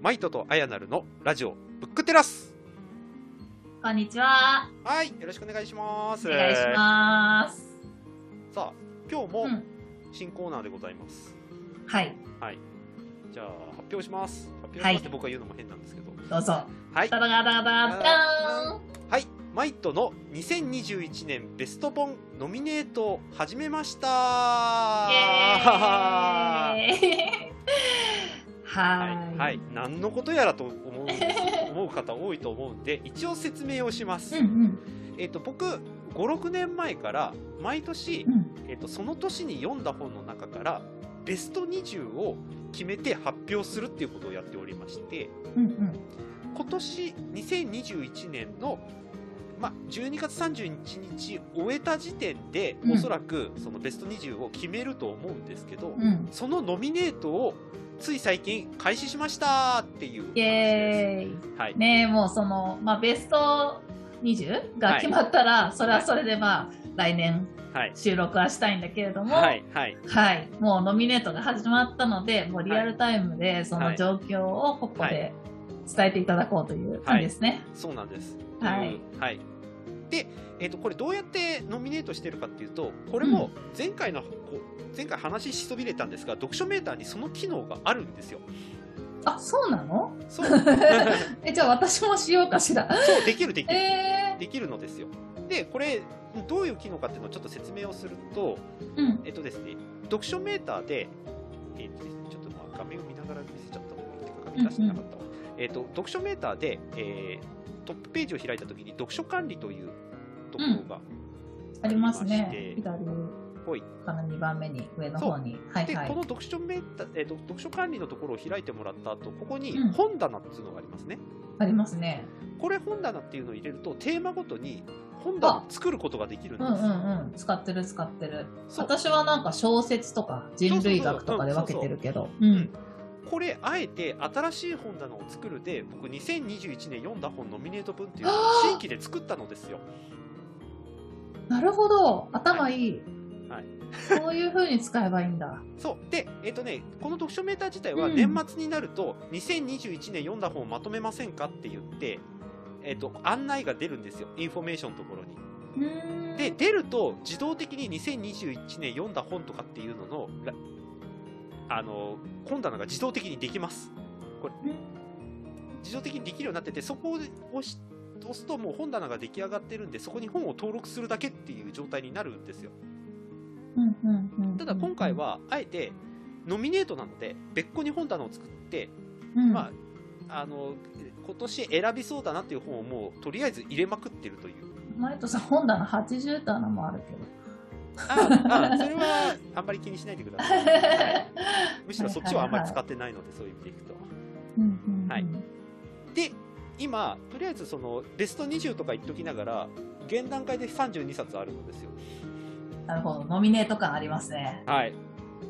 マイトとアヤナルのラジオブックテラス。こんにちは。はいよろしくお願いします。お願いします。さあ今日もうん。新コーナーでございます、はい、じゃあ発表します。発表しはい。ますって僕が言うのも変なんですけど。どうぞ。はい。ダダダダダダはい。マイトの2021年ベスト本ノミネートを始めました。イエーイははい。はい、何のことやらと思う 思う方多いと思うんで一応説明をします、うんうんえっと僕56年前から毎年、うん。えっとその年に読んだ本の中からベスト20を決めて発表するっていうことをやっておりましてうんうん。今年2021年の、ま、12月31日終えた時点で、うんおそらくそのベスト20を決めると思うんですけど、うん。そのノミネートをつい最近開始しましたっていう話イです。エーイ。はい。ねえ、もうその、まあ、ベスト 20? が決まったら、それはそれでまあ、来年はい。収録はしたいんだけれども、はい。はい。はい、もうノミネートが始まったので、もうリアルタイムでそはいの状況をここで伝えていただこうという感じですね。そうなんです。はいうん。はい。で、えっ、と、これどうやってノミネートしてるかっていうと、これも前回の、前回話しそびれたんですが、読書メーターにその機能があるんですよ。あ、そうなの？そう。そう、え、じゃあ私もしようかしら。できる、できる。えできるのですよ。で、これ、どういう機能かっていうのをちょっと説明をすると、ー、うん。えっとですね、読書メーターで、えっとですね、ちょっとまあ画面を見ながら見せちゃった方がいいっていうか、画面出してなかったわ。えっと、読書メーターで、えートップページを開いたときに、読書管理というところが、ありますありましてね。左から2番目に上の方に。はいで、はいこの。読書メえっと、読書管理のところを開いてもらった後、ここにうん本棚っていうのがありますね。ありますね。これ本棚っていうのを入れると、テーマごとに本棚を作ることができるんです。うんうんうん。使ってる使ってる。私はなんか小説とか人類学とかで分けてるけど。うん。これ、あえて新しい本棚を作るで、僕2021年読んだ本ノミネート分っていうのを新規で作ったのですよ。なるほど。頭いい。はいそういう風に使えばいいんだ。そう。で、えっ、とね、この読書メーター自体はうん年末になると、2021年読んだ本をまとめませんかって言って、えっ、と、案内が出るんですよ。インフォメーションのところに。で、出ると自動的に2021年読んだ本とかっていうのの、らあの、本棚が自動的にできます。これ、自動的にできるようになってて、そこを押し押すともう本棚が出来上がってるんで、そこに本を登録するだけっていう状態になるんですよ。うんうんうんただ今回、は、あえて、ノミネートなので、別個に本棚を作って、うんまあ、あの、今年選びそうだなっていう本をもう、とりあえず入れまくってるという。マイトさん本棚80棚もあるけど。ああ、それはあんまり気にしないでください。は いむしろそっちはあんまり使ってないので、そういう意味でいくと。うんうんうんはいで、今、とりあえずそのベスト20とか言っときながら、現段階で32冊あるのですよ。なるほど、ノミネート感ありますね。はい。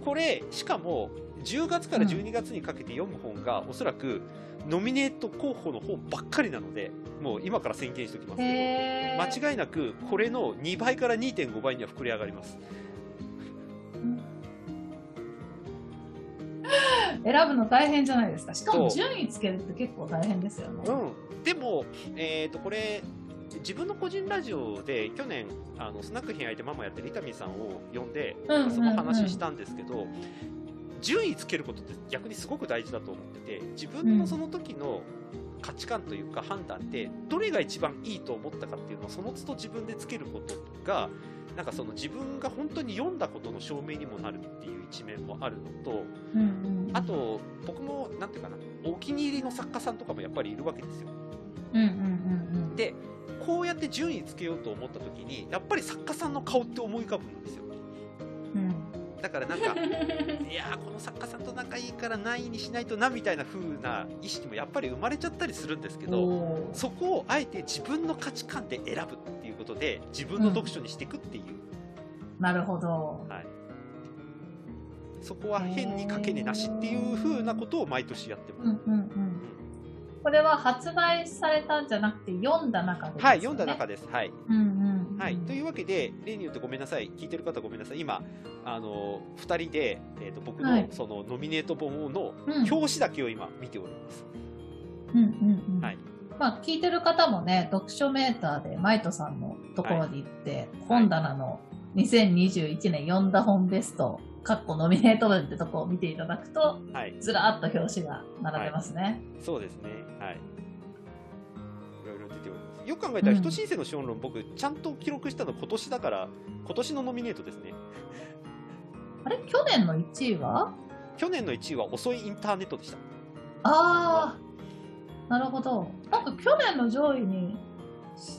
これ、しかも、10月から12月にかけて読む本が、おそらく、ノミネート候補の本ばっかりなので、もう今から宣言しておきますけへど、間違いなく、これの2倍から2.5倍には膨れ上がります。選ぶの大変じゃないですか。しかも順位つけるって結構大変ですよね。うん。でも、えっ、と、これ、自分の個人ラジオで去年、あのスナック品相手ママやってる伊丹さんを呼んで、うんうんうんその話したんですけど、順位つけることって逆にすごく大事だと思ってて、自分のその時の価値観というか判断で、どれが一番いいと思ったかっていうのをその都度自分でつけることが、なんかその自分が本当に読んだことの証明にもなるっていう一面もあるのと、あ、と、僕も、なんていうかな、お気に入りの作家さんとかもやっぱりいるわけですよ。でこうやって順位つけようと思った時にやっぱり作家さんの顔って思い浮かぶんですよ。うん、だからなんかいやーこの作家さんと仲いいから何位にしないとなみたいな風な意識もやっぱり生まれちゃったりするんですけどそこをあえて自分の価値観で選ぶっていうことで自分の読書にしていくっていう、なるほど。はい、そこは変にかけねなしっていう風なことを毎年やってます、うんうんうん。これは発売されたんじゃなくて読んだ中でね。はい読んだ中ですはいうんうん。はい、というわけで、例によってごめんなさい、聞いてる方ごめんなさい、今、あの2人で、えーと、僕のそのノミネート本の表紙だけを今見ております。うんうんうん、はい。まあ、聞いてる方もね、読書メーターでマイトさんのところに行って、はい、本棚の2021年読んだ本ベスト、かっこノミネート文ってとこを見ていただくと、はい、ずらっと表紙が並べますね、はい、そうですね。はい。よく考えたら、人申請の資本論、僕、ちゃんと記録したの今年だから、今年のノミネートですね。あれ？去年の1位は？去年の1位は遅いインターネットでした。ああ、なるほど。なんか去年の上位に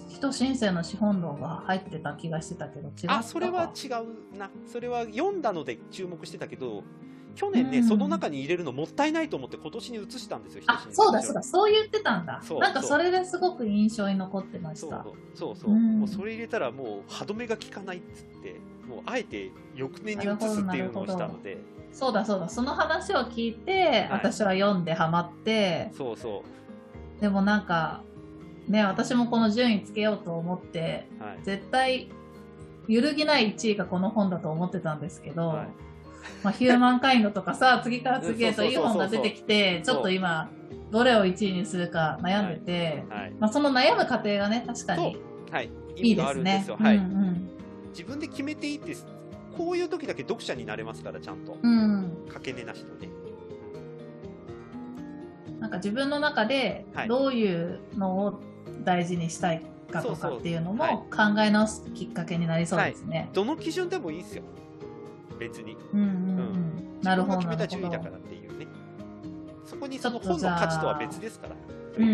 人申請の資本論が入ってた気がしてたけど違うあそれは違うなそれは読んだので注目してたけど去年ね、うん、その中に入れるのもったいないと思って今年に移したんですよあそうだそうだそう言ってたんだ。なんかそれですごく印象に残ってました。そうそう、うん、もうそれ入れたらもう歯止めが効かないっつってもうあえて翌年に移すっていうのをしたので。そうだそうだ。その話を聞いて、はい、私は読んでハマって。そうそう。でもなんかね、私もこの順位つけようと思って、はい、絶対揺るぎない1位がこの本だと思ってたんですけど、はい、まあ、ヒューマンカインドとかさ次から次へといい本が出てきてちょっと今どれを1位にするか悩んでて、はい、まあ、その悩む過程がね確かにい。いですね。はい、うんうん、自分で決めていいってこういう時だけ読者になれますからちゃんと、うん、かけねなしとね。なんか自分の中でどういうのを大事にしたいかとかっていうのも考え直すきっかけになりそうですね。はい、どの基準でもいいですよ。別に。うんうんうん。なるほど。決めた順位だからっていうね。そこにその本の価値とは別ですから。うんう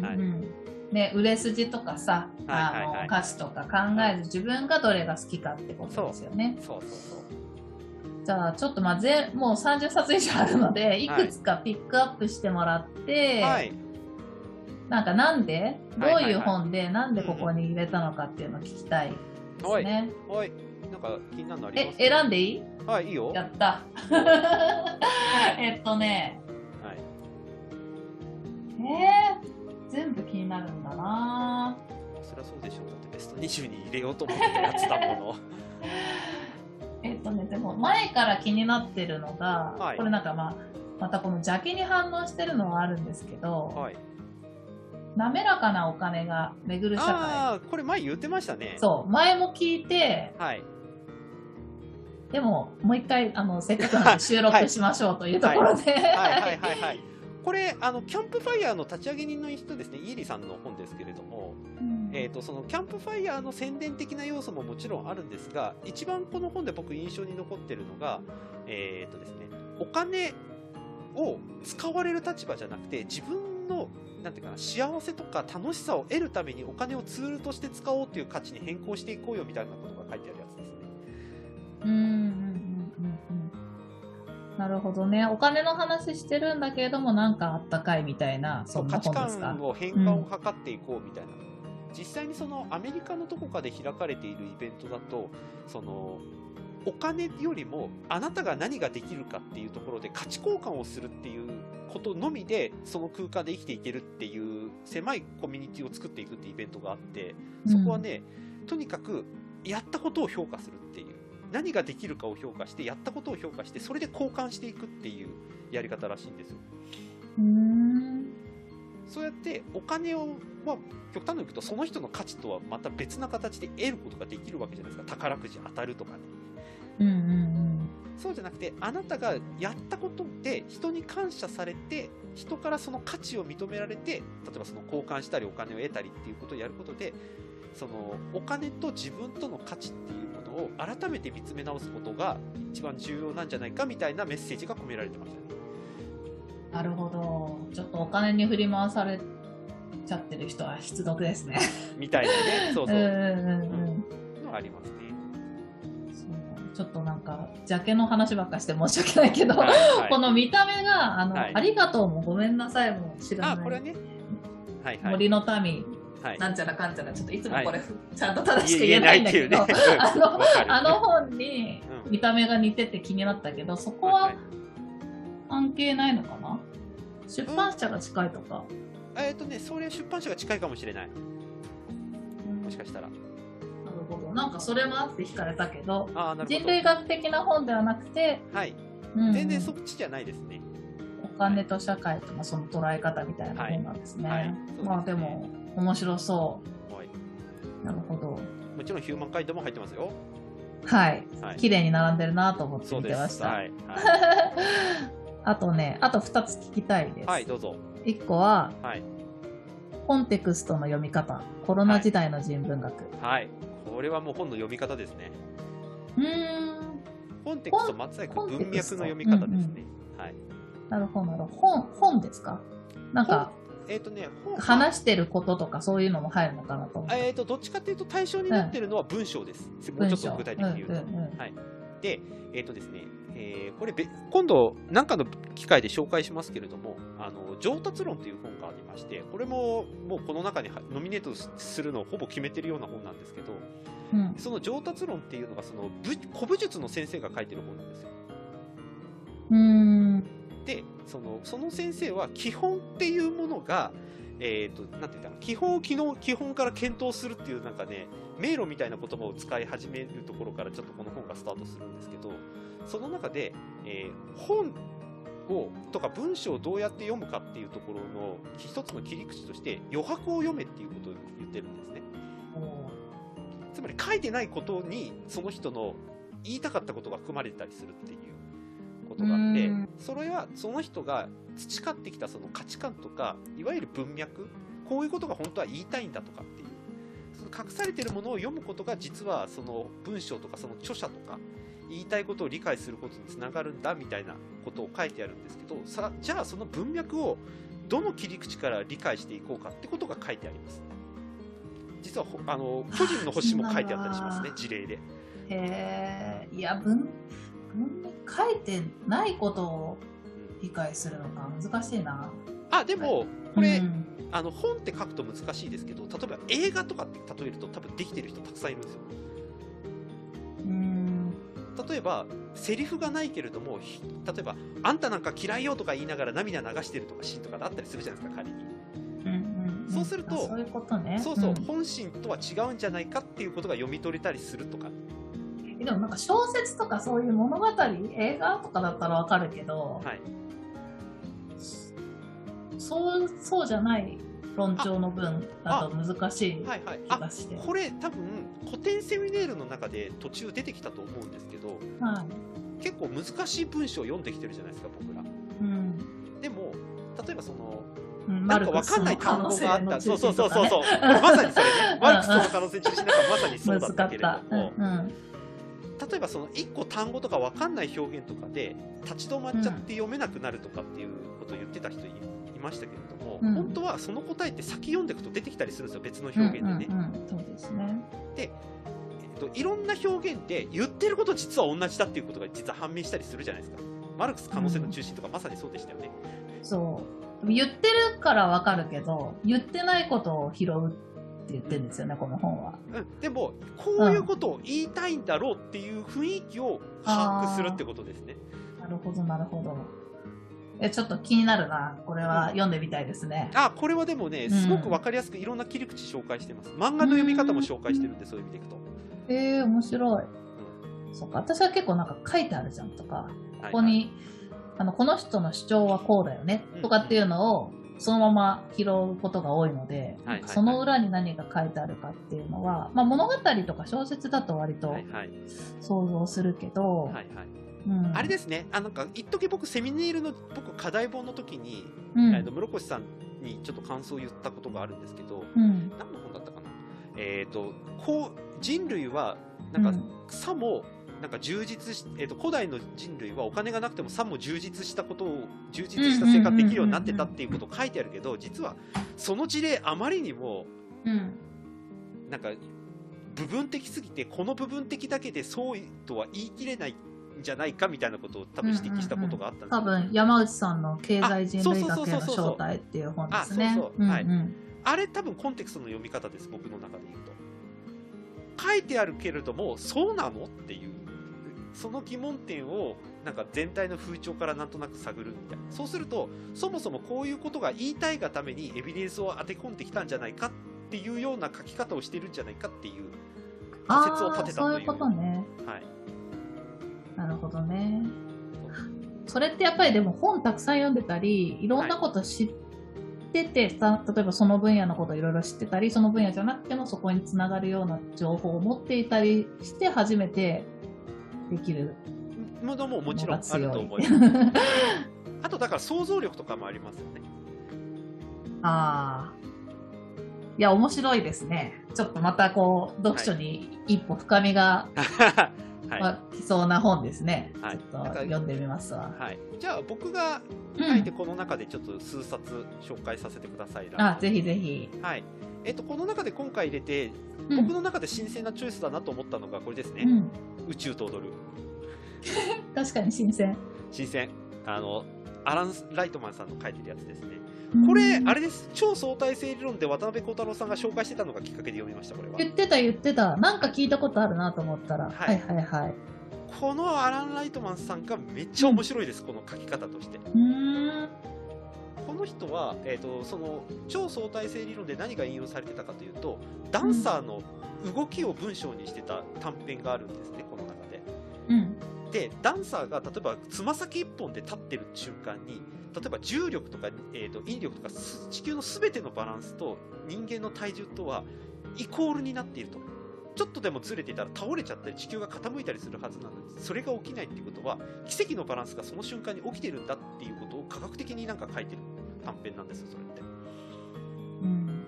ん。はいね、売れ筋とかさ、あの歌詞とか考えず自分がどれが好きかってことですよね。そうそうそうじゃあちょっとまあぜもう30冊以上あるのでいくつかピックアップしてもらって、はい、なんかなんで？どういう本でなんでここに入れたのかっていうのを聞きたいですね。はい。なんか気になるのありますえ、選んでいい？はい、いいよ。やった。えっとね。はい。えー、全部気になるんだなそりゃそうでしょう。だってベスト20に入れようと思ってやつだもの。えっとね、でも前から気になってるのが、はい、これなんかまあ、またこの邪気に反応してるのはあるんですけど、はい滑らかなお金が巡る社会。ああ、これ前言ってましたね。そう、前も聞いて、はい。でも、もう一回、あの、せっかくなので収録しましょうというところで。はい、はい、はい。はい。これ、あの、キャンプファイヤーの立ち上げ人の人ですね、イーリさんの本ですけれども、うん、えっ、と、そのキャンプファイヤーの宣伝的な要素ももちろんあるんですが、一番この本で僕印象に残ってい。るのが、えっ、とですね、お金を使われる立場じゃなくて、自分のなんてい。うかな、幸せとか楽しさを得るためにお金をツールとして使おうとい。う価値に変更してい。こうよみたい。なことが書い。てあるやつ。うんうんうんうんうん。なるほどね。お金の話してるんだけれども、なんかあったかいみたいな、そ価値観を変換を図っていこうみたいな。うん、実際にそのアメリカのどこかで開かれているイベントだと、そのお金よりもあなたが何ができるかっていうところで価値交換をするっていうことのみでその空間で生きていけるっていう狭いコミュニティを作っていくってイベントがあってそこはね、うん、とにかくやったことを評価するっていう何ができるかを評価してやったことを評価してそれで交換していくっていうやり方らしいんですよ。そうやってお金を、まあ、極端に言うとその人の価値とはまた別な形で得ることができるわけじゃないですか宝くじ当たるとかね。うんうんうんそうじゃなくてあなたがやったことで人に感謝されて人からその価値を認められて例えばその交換したりお金を得たりっていうことをやることでそのお金と自分との価値っていうを改めて見つめ直すことが一番重要なんじゃないかみたいなメッセージが込められてましたね。なるほどちょっとお金に振り回されちゃってる人は必読ですね。みたいなね そうそう。うんうんうんうん、のありますね。ちょっとなんか、ジャケの話ばっかして申し訳ないけど、はいはい、この見た目が、あの、はい、ありがとうもごめんなさいも知らない。あ、これね。はいはい、森の民、はい、なんちゃらかんちゃら、ちょっといつもこれ、ちゃんと正しく言えないんだけど、ね、あの、あの本に見た目が似てて気になったけど、そこは関係ないのかな、出版社が近いとか。えっ、とね、それ出版社が近いかもしれない。もしかしたら。ほど。なんかそれもあって惹かれたけど、ど。人類学的な本ではなくて、はい。うん、全然そっちじゃないですね。お金と社会とのその捉え方みたいな本なんですね。はい。はい、まあでも、面白そう。はい。なるほど。もちろんヒューマンカイドも入ってますよ。はい。はい、綺麗に並んでるなと思って見てました。あとね、あと2つ聞きたいです。はい、どうぞ。1個は、はい、コンテクストの読み方。コロナ時代の人文学。はい。はい、これはもう本の読み方ですね。うん。コンテクスト、松崎文脈の読み方ですね。うんうん、はい。なるほど、なるほど。本、本ですか？なんか、えっ、ー、とね、話してることとかそういうのも入るのかなと思えっ、ー、と、どっちかっていうと対象になってるのは文章です。うん、もうちょっと具体的に言うと。うんうんうん、はい。で、えっ、ー、とですね、えー、これ今度何かの機会で紹介しますけれども「あの上達論」という本がありましてこれももうこの中にノミネートするのをほぼ決めてるような本なんですけど、うん、その上達論っていうのがその古武術の先生が書いてる本なんですよ。うんでそのその先生は基本っていうものが、えーと、なんて言ったの基本を基本基本から検討するっていうなんかね迷路みたいな言葉を使い始めるところからちょっとこの本がスタートするんですけどその中で、えー、本をとか文章をどうやって読むかっていうところの一つの切り口として余白を読めっていうことを言ってるんですね。つまり書いてないことにその人の言いたかったことが含まれてたりするっていうことがあってそれはその人が培ってきたその価値観とかいわゆる文脈こういうことが本当は言いたいんだとかっていうその隠されてるものを読むことが実はその文章とかその著者とか言いたいことを理解することにつながるんだみたいなことを書いてあるんですけどさじゃあその文脈をどの切り口から理解していこうかってことが書いてあります。実はあの巨人の星も書いてあったりしますね事例で。へえいや文書いてないことを理解するのか難しいな。あでもこれ、うん、あの本って書くと難しいですけど例えば映画とかって例えると多分できてる人たくさん。いるん。ですよ。うん。例えばセリフがないけれども例えば「あん。たなん。か嫌いよ」とか言いながら涙流してるとかシーンとかあったりするじゃないですか仮に。そうするとそうねそうそう、本心とは違うん。じゃないかっていうことが読み取れたりするとかでもなんか小説とかそういう物語映画とかだったらわかるけど、はい、そうそうじゃない論調の文だと難しい気がして、はいはい、これ多分古典セミネールの中で途中出てきたと思うんですけど、はい、結構難しい文章を読んできてるじゃないですか僕ら、うん、でも例えばそのうん、なんか分かんない単語があった。そうそうそうそうそう。まさにそれね。マルクスの可能性中心なんかまさにそうだったけれども。うんうん例えばその1個単語とか分かんない表現とかで立ち止まっちゃって読めなくなるとかっていうことを言ってた人いましたけれども、うん、本当はその答えって先読んでいくと出てきたりするんですよ別の表現でね。うんうんうん、そうですねで、えっと、いろんな表現で言ってること実は同じだっていうことが実は判明したりするじゃないですか。マルクス可能性の中心とかまさにそうでしたよね。そう言ってるから分かるけど言ってないことを拾うって言ってるんですよね、この本は。うん、でも、こういうことを言いたいんだろうっていう雰囲気を把握するってことですね。なるほど、なるほど。え、ちょっと気になるな。これは読んでみたいですね。うん、あ、これはでもね、すごくわかりやすくいろんな切り口紹介してます。漫画の読み方も紹介してるんで、そういう意味でいくと。えー、面白い。うん、そっか、私は結構なんか書いてあるじゃんとか、ここに、はいはい、あの、この人の主張はこうだよね、とかっていうのを、そのまま拾うことが多いので、はいはいはい、その裏に何が書いてあるかっていうのは、まあ、物語とか小説だと割と想像するけど、はいはい。うん、あれですね、あなんか一時僕、セミネイルの僕課題本の時に、うん、室越さんにちょっと感想を言ったことがあるんですけど、うん、何の本だったかな、えーと、こう人類はなんか、さもなんか充実し、えーと、古代の人類はお金がなくてもさも充実したことを充実した生活できるようになってたっていうことを書いてあるけど実はその事例あまりにも、うん、なんか部分的すぎてこの部分的だけでそうとは言い切れないんじゃないかみたいなことを多分指摘したことがあったんです、多分山内さんの経済人類学への正体っていう本ですね。あれ多分コンテクストの読み方です僕の中で言うと。書いてあるけれどもそうなのっていうその疑問点をなんか全体の風潮からなんとなく探るみたいな。そうするとそもそもこういうことが言いたいがためにエビデンスを当て込んできたんじゃないかっていうような書き方をしてるんじゃないかっていう仮説を立てたという。そういうことね。はい。なるほどね。それってやっぱりでも本たくさん読んでたりいろんなこと知ってて、はい、例えばその分野のこといろいろ知ってたりその分野じゃなくてもそこにつながるような情報を持っていたりして初めてできるものももちろんあると思います あとだから想像力とかもありますよねああいや面白いですねちょっとまたこう読書に一歩深みが、はいはいまあ、来そうな本ですね。はい、ちょっと読んでみますわ。はい。じゃあ僕が書いてこの中でちょっと数冊紹介させてください。うん、あ、ぜひぜひ。はい。えっとこの中で今回入れて、うん、僕の中で新鮮なチョイスだなと思ったのがこれですね。うん、宇宙と踊る。確かに新鮮。新鮮。あのアラン・ライトマンさんの書いてるやつですね。これ、あれです。超相対性理論で渡辺幸太郎さんが紹介してたのがきっかけで読みました、これは。言ってた、言ってた。なんか聞いたことあるなと思ったら。はい、はい、はいはい。このアラン・ライトマンさんがめっちゃ面白いです、うん、この書き方として。この人は、えーと、その超相対性理論で何が引用されてたかというとダンサーの動きを文章にしてた短編があるんですね、この中で。うん、でダンサーが例えばつま先一本で立ってる瞬間に例えば重力とか、えーと、引力とか地球の全てのバランスと人間の体重とはイコールになっているとちょっとでもずれていたら倒れちゃったり地球が傾いたりするはずなのにそれが起きないっていうことは奇跡のバランスがその瞬間に起きてるんだっていうことを科学的になんか書いてる短編なんですよそれって、うん、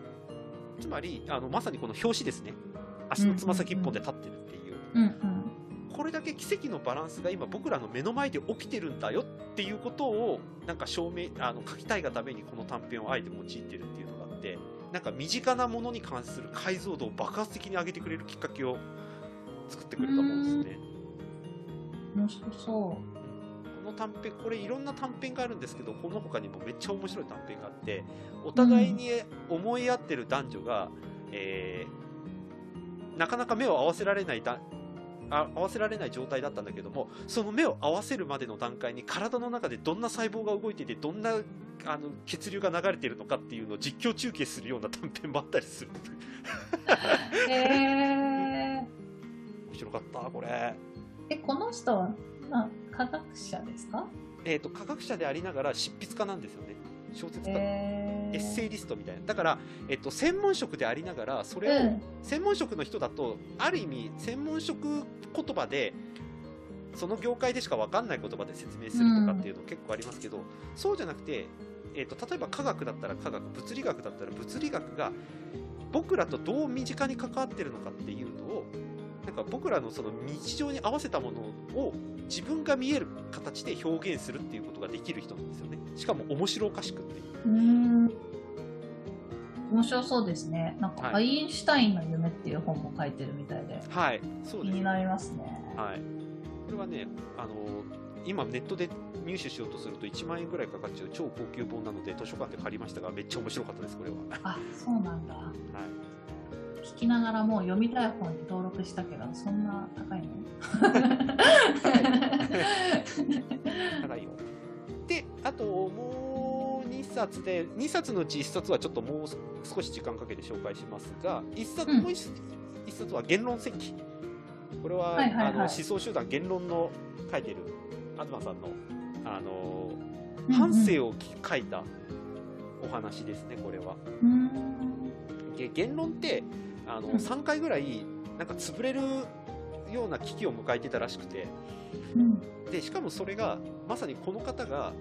つまりあのまさにこの表紙ですね。足のつま先一本で立ってるっていう、うんうんこれだけ奇跡のバランスが今僕らの目の前で起きてるんだよっていうことをなんか証明あの書きたいがためにこの短編をあえて用いてるっていうのがあって。なんか身近なものに関する解像度を爆発的に上げてくれるきっかけを作ってくれたもんですね。面白そうこの短編これいろんな短編があるんですけどこの他にもめっちゃ面白い短編があってお互いに思い合ってる男女が、えー、なかなか目を合わせられないあ合わせられない状態だったんだけどもその目を合わせるまでの段階に体の中でどんな細胞が動いていてどんなあの血流が流れているのかっていうのを実況中継するような短編もあったりする へえ面白かったこれ。えこの人は、まあ、科学者ですか？えっ、と科学者でありながら執筆家なんですよね。小説家、エッセイリストみたいな。だから、えっと、専門職でありながらそれを、うん、専門職の人だとある意味専門職言葉でその業界でしか分かんない言葉で説明するとかっていうの結構ありますけど、うん、そうじゃなくて、えっと、例えば科学だったら科学物理学だったら物理学が僕らとどう身近に関わってるのかっていうのをなんか僕らのその日常に合わせたものを自分が見える形で表現するっていうことができる人なんですよね。しかも面白おかしくってう。ん。面白そうですね。なんか、アインシュタインの夢っていう本も書いてるみたいで。はい。そうです、気になりますね。はいこれはねあの今ネットで入手しようとすると1万円ぐらいかかっちゃう超高級本なので図書館で借りましたがめっちゃ面白かったですこれは。あそうなんだ。はい。聞きながらもう読みたい本に登録したけどそんな高いの？高い。よ。であともう2冊で2冊のうち1冊はちょっともう少し時間かけて紹介しますが1冊、もう 1, 1冊は言論戦記これははいはいはい、あの思想集団言論の書いてる東さんのあの反省を書いたお話ですね、これは。言論ってあの、うん、3回ぐらいなんか潰れるような危機を迎えてたらしくて、うん、でしかもそれがまさにこの方が、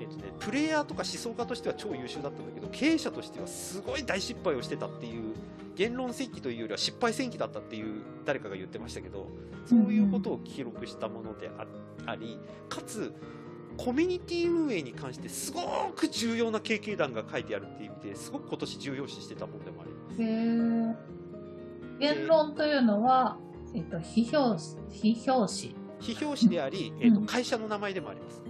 えっとね、プレイヤーとか思想家としては超優秀だったんだけど経営者としてはすごい大失敗をしてたっていう言論戦記というよりは失敗戦記だったっていう誰かが言ってましたけどそういうことを記録したものでありかつコミュニティ運営に関してすごく重要な経験談が書いてあるっていう意味ですごく今年重要視してたものでもあります。言論というのは、えっと、非表非表紙非表紙であり、えっと、会社の名前でもあります。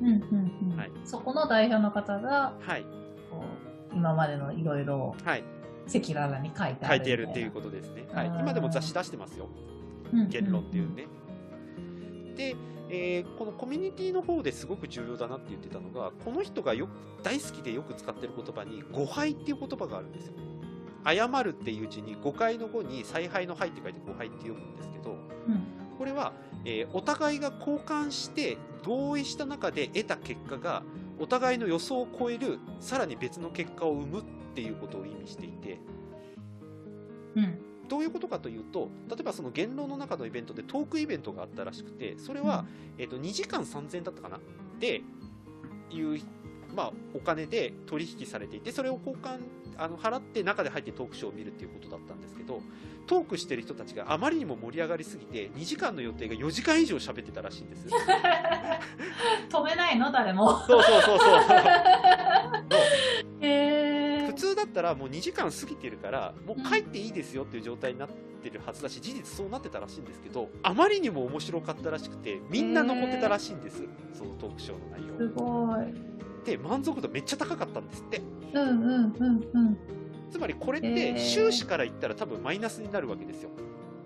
うんうんうんはい、そこの代表の方が、はい、こう今までのいろいろ赤裸々に書いて書いてあるっていうことですね、はい、今でも雑誌出してますよ、言論っていうね。で、えー、このコミュニティの方ですごく重要だなって言ってたのがこの人がよく大好きでよく使ってる言葉に「誤配」っていう言葉があるんですよ。謝るっていう字に誤解の語に采配の配って書いて誤配って読むんですけど、うん、これは、えー、お互いが交換して合意した中で得た結果がお互いの予想を超えるさらに別の結果を生むっていうことを意味していて、うん、どういうことかというと例えばその言論の中のイベントでトークイベントがあったらしくてそれは、うん、えー、と2時間3000円だったかな？でいうまあ、お金で取引されていてそれを交換あの払って中で入ってトークショーを見るっていうことだったんですけどトークしてる人たちがあまりにも盛り上がりすぎて2時間の予定が4時間以上喋ってたらしいんです止めないの？誰も。そうそうそうそう。普通だったらもう2時間過ぎてるからもう帰っていいですよっていう状態になってるはずだし、事実そうなってたらしいんですけどあまりにも面白かったらしくてみんな残ってたらしいんですそのトークショーの内容。すごいって満足度めっちゃ高かったんですって。うんうんうんうん。つまりこれって収支から言ったら多分マイナスになるわけですよ。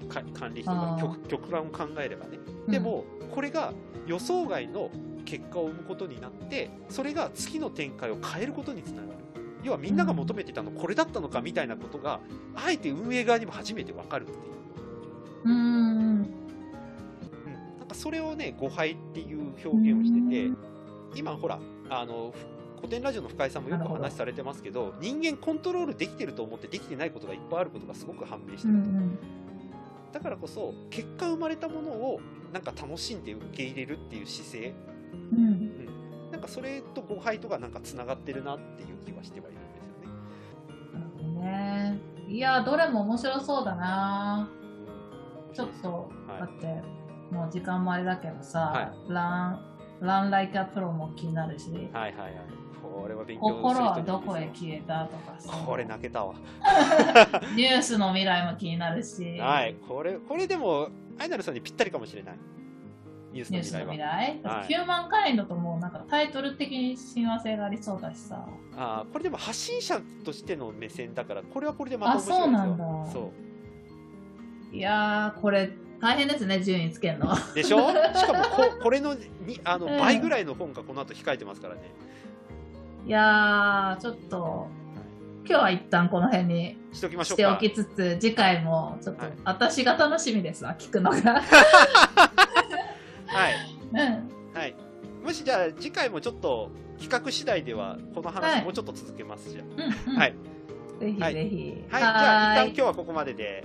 管理費とか極極論を考えればね。でも、これが予想外の結果を生むことになってそれが次の展開を変えることにつながる。要はみんなが求めてたのこれだったのかみたいなことがあえて運営側にも初めて分かるっていう。うん。なんかそれをね誤配っていう表現をしてて今ほらあの古典ラジオの深井さんもよく話されてますけど人間コントロールできてると思ってできてないことがいっぱいあることがすごく判明してると、うんうん、だからこそ結果生まれたものをなんか楽しんで受け入れるっていう姿勢、うん、うん、なんかそれと誤配とかなんかつながってるなっていう気はしてはいるんですよね。ね。いやどれも面白そうだな、ちょっと、はい、だってもう時間もあれだけどさ、はい、ランランライカプロも気になるし。はいはいはい。これは勉強心はどこへ消えたとかさ。これ泣けたわ。ニュースの未来も気になるし。はい。これ、これでも、アイナルさんにぴったりかもしれない。ニュースの未来は。未来、はい、ヒューマンカインドともなんかタイトル的に親和性がありそうだしさ。ああ、これでも発信者としての目線だから、これはこれでまた面白いですよ。あ、そうなんだ。そう。いやこれ大変ですね順位つけるのでしょ？しかもここれのにあの倍ぐらいの本がこの後控えてますからね、いやちょっと今日は一旦この辺にしときましょうしておきつつ次回もちょっと、私が楽しみですわ聞くのが。はい、うん。はい、もしじゃあ次回もちょっと企画次第ではこの話もうちょっと続けます、じゃあ、うんうん、はい。ぜひぜひ、はい、はい、じゃあ一旦今日はここまでで、